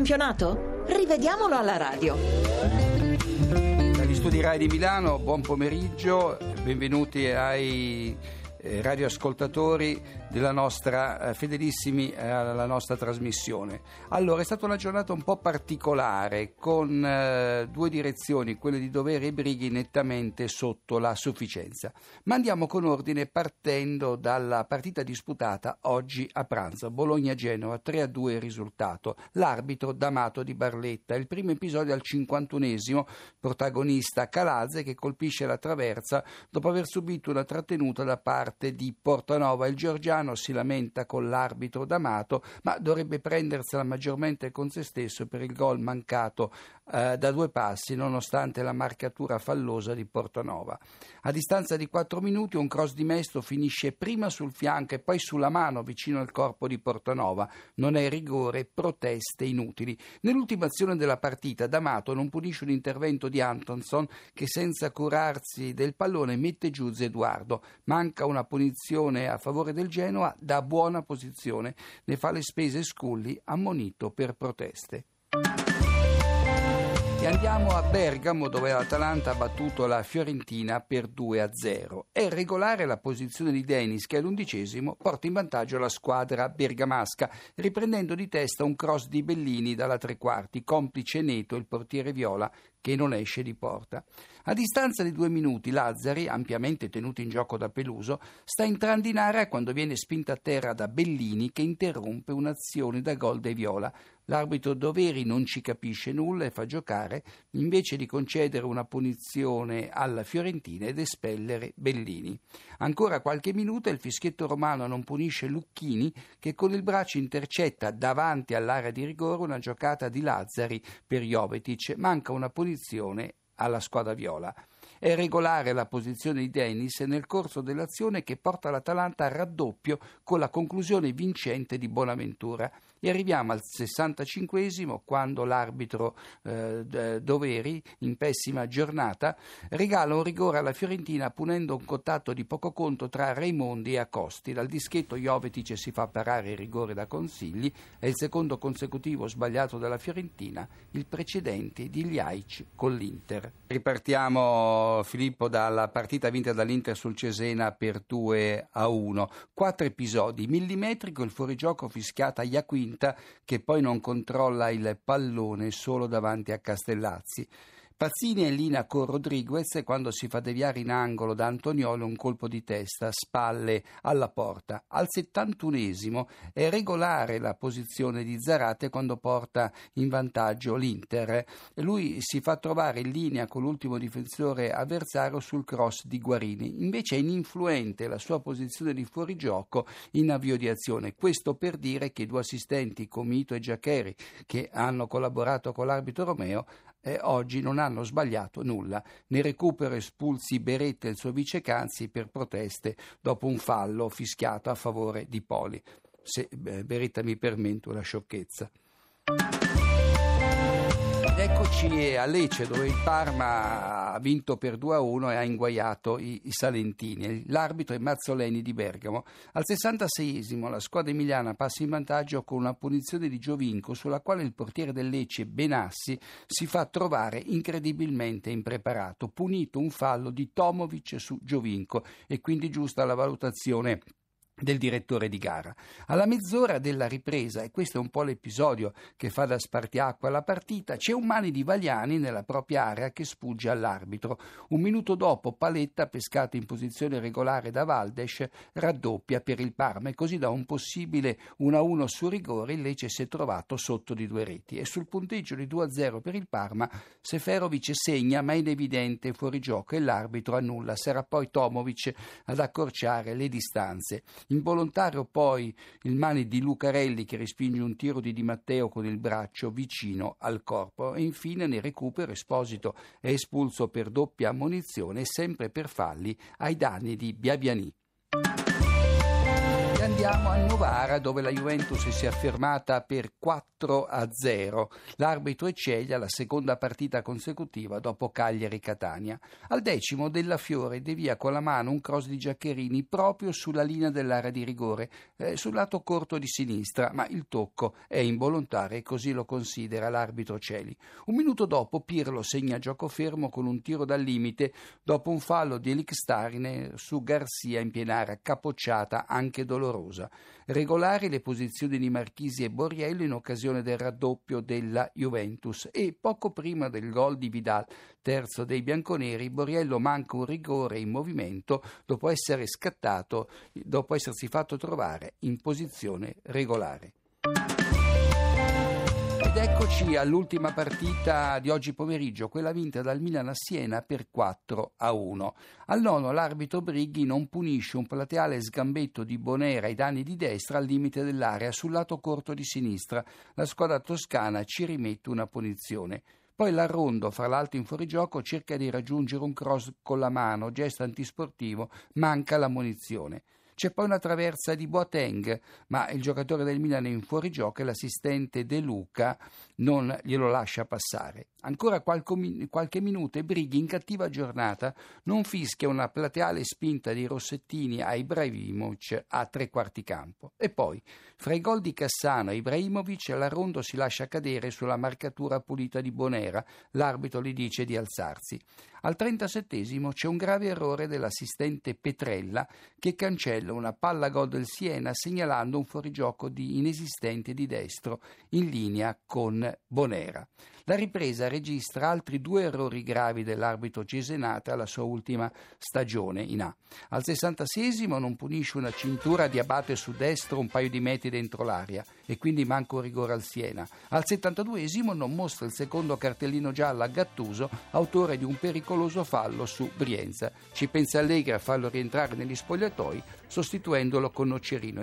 campionato? Rivediamolo alla radio. Dagli studi Rai di Milano, buon pomeriggio, benvenuti ai eh, radioascoltatori della nostra, eh, fedelissimi eh, alla nostra trasmissione. Allora, è stata una giornata un po' particolare, con eh, due direzioni, quelle di dovere e brighi nettamente sotto la sufficienza. Ma andiamo con ordine partendo dalla partita disputata oggi a pranzo. Bologna-Genova 3-2 il risultato. L'arbitro D'Amato di Barletta. Il primo episodio al 51esimo, protagonista Calazze che colpisce la traversa dopo aver subito una trattenuta da parte di Portanova. Il Giorgiano si lamenta con l'arbitro D'Amato, ma dovrebbe prendersela maggiormente con se stesso per il gol mancato eh, da due passi, nonostante la marcatura fallosa di Portanova. A distanza di quattro minuti un cross di Mesto finisce prima sul fianco e poi sulla mano vicino al corpo di Portanova. Non è rigore, proteste inutili. Nell'ultima azione della partita D'Amato non punisce un intervento di Antonson che senza curarsi del pallone mette giù Edoardo. Manca una punizione a favore del Genoa da buona posizione, ne fa le spese Sculli, ammonito per proteste. E andiamo a Bergamo dove l'Atalanta ha battuto la Fiorentina per 2 a 0. È regolare la posizione di Denis che all'undicesimo porta in vantaggio la squadra bergamasca, riprendendo di testa un cross di Bellini dalla tre quarti, complice Neto il portiere viola che non esce di porta. A distanza di due minuti Lazzari, ampiamente tenuto in gioco da Peluso, sta entrando in area quando viene spinta a terra da Bellini che interrompe un'azione da gol dei Viola. L'arbitro Doveri non ci capisce nulla e fa giocare invece di concedere una punizione alla Fiorentina ed espellere Bellini. Ancora qualche minuto e il fischietto romano non punisce Lucchini che con il braccio intercetta davanti all'area di rigore una giocata di Lazzari per Jovetic. Manca una punizione alla squadra viola. È regolare la posizione di Dennis nel corso dell'azione che porta l'Atalanta al raddoppio con la conclusione vincente di Bonaventura. E arriviamo al 65esimo quando l'arbitro eh, Doveri, in pessima giornata, regala un rigore alla Fiorentina punendo un contatto di poco conto tra Raimondi e Acosti. Dal dischetto Jovetic si fa parare il rigore da Consigli, è il secondo consecutivo sbagliato dalla Fiorentina, il precedente di Gliaic con l'Inter. Ripartiamo Filippo dalla partita vinta dall'Inter sul Cesena per 2 a 1. Quattro episodi, millimetrico il fuorigioco fischiata a Iaquinta che poi non controlla il pallone solo davanti a Castellazzi. Pazzini è in linea con Rodriguez quando si fa deviare in angolo da Antoniolo un colpo di testa, spalle alla porta. Al 71esimo è regolare la posizione di Zarate quando porta in vantaggio l'Inter. Lui si fa trovare in linea con l'ultimo difensore avversario sul cross di Guarini. Invece è ininfluente la sua posizione di fuorigioco in avvio di azione. Questo per dire che i due assistenti, Comito e Giaccheri, che hanno collaborato con l'arbitro Romeo, eh, oggi non hanno sbagliato nulla. Ne recupero espulsi Beretta e il suo vice Canzi per proteste dopo un fallo fischiato a favore di Poli. Se eh, Beretta mi permette una sciocchezza. Eccoci a Lecce dove il Parma ha vinto per 2-1 e ha inguaiato i, i, Salentini. L'arbitro è Mazzoleni di Bergamo. Al 66esimo la squadra emiliana passa in vantaggio con una punizione di Giovinco sulla quale il portiere del Lecce Benassi si fa trovare incredibilmente impreparato. Punito un fallo di Tomovic su Giovinco e quindi giusta la valutazione del direttore di gara. Alla mezz'ora della ripresa, e questo è un po' l'episodio che fa da spartiacqua alla partita, c'è un mani di Vagliani nella propria area che sfugge all'arbitro. Un minuto dopo Paletta, pescato in posizione regolare da Valdes, raddoppia per il Parma e così da un possibile 1-1 su rigore il Lecce si è trovato sotto di due reti e sul punteggio di 2-0 per il Parma Seferovic segna ma in evidente fuorigioco e l'arbitro annulla. Sarà poi Tomovic ad accorciare le distanze. Involontario poi il mani di Lucarelli che respinge un tiro di Di Matteo con il braccio vicino al corpo e infine nel recupero Esposito è espulso per doppia ammonizione sempre per falli ai danni di Biabiani. Andiamo a Novara dove la Juventus si è affermata per 4 a 0. L'arbitro è la seconda partita consecutiva dopo Cagliari-Catania. Al decimo della Fiore devia con la mano un cross di Giaccherini proprio sulla linea dell'area di rigore, eh, sul lato corto di sinistra, ma il tocco è involontario e così lo considera l'arbitro Celi. Un minuto dopo Pirlo segna gioco fermo con un tiro dal limite dopo un fallo di Elixtarine su Garzia in piena area, capocciata anche dolorosa dolorosa. Regolari le posizioni di Marchisi e Borriello in occasione del raddoppio della Juventus e poco prima del gol di Vidal, terzo dei bianconeri, Borriello manca un rigore in movimento dopo essere scattato, dopo essersi fatto trovare in posizione regolare. Ed eccoci all'ultima partita di oggi pomeriggio, quella vinta dal Milan a Siena per 4 a 1. Al nono l'arbitro Brighi non punisce un plateale sgambetto di Bonera ai danni di destra al limite dell'area sul lato corto di sinistra. La squadra toscana ci rimette una punizione. Poi l'Arrondo, fra l'altro in fuorigioco, cerca di raggiungere un cross con la mano, gesto antisportivo, manca la munizione. C'è poi una traversa di Boateng, ma il giocatore del Milan è in fuorigioco e l'assistente De Luca non glielo lascia passare. Ancora qualche, minuto e Brighi in cattiva giornata non fischia una plateale spinta di Rossettini a Ibrahimovic a tre quarti campo. E poi, fra i gol di Cassano e Ibrahimovic, la Rondo si lascia cadere sulla marcatura pulita di Bonera. L'arbitro gli dice di alzarsi. Al 37 c'è un grave errore dell'assistente Petrella che cancella una palla gol del Siena segnalando un fuorigioco di inesistente di destro in linea con Bonera. La ripresa registra altri due errori gravi dell'arbitro Cesenata alla sua ultima stagione in A. Al 66 non punisce una cintura di abate su destro un paio di metri dentro l'aria e quindi manca un rigore al Siena. Al 72 non mostra il secondo cartellino giallo a Gattuso, autore di un pericoloso fallo su Brienza. Ci pensa Allegri a farlo rientrare negli spogliatoi sostituendolo con Nocerino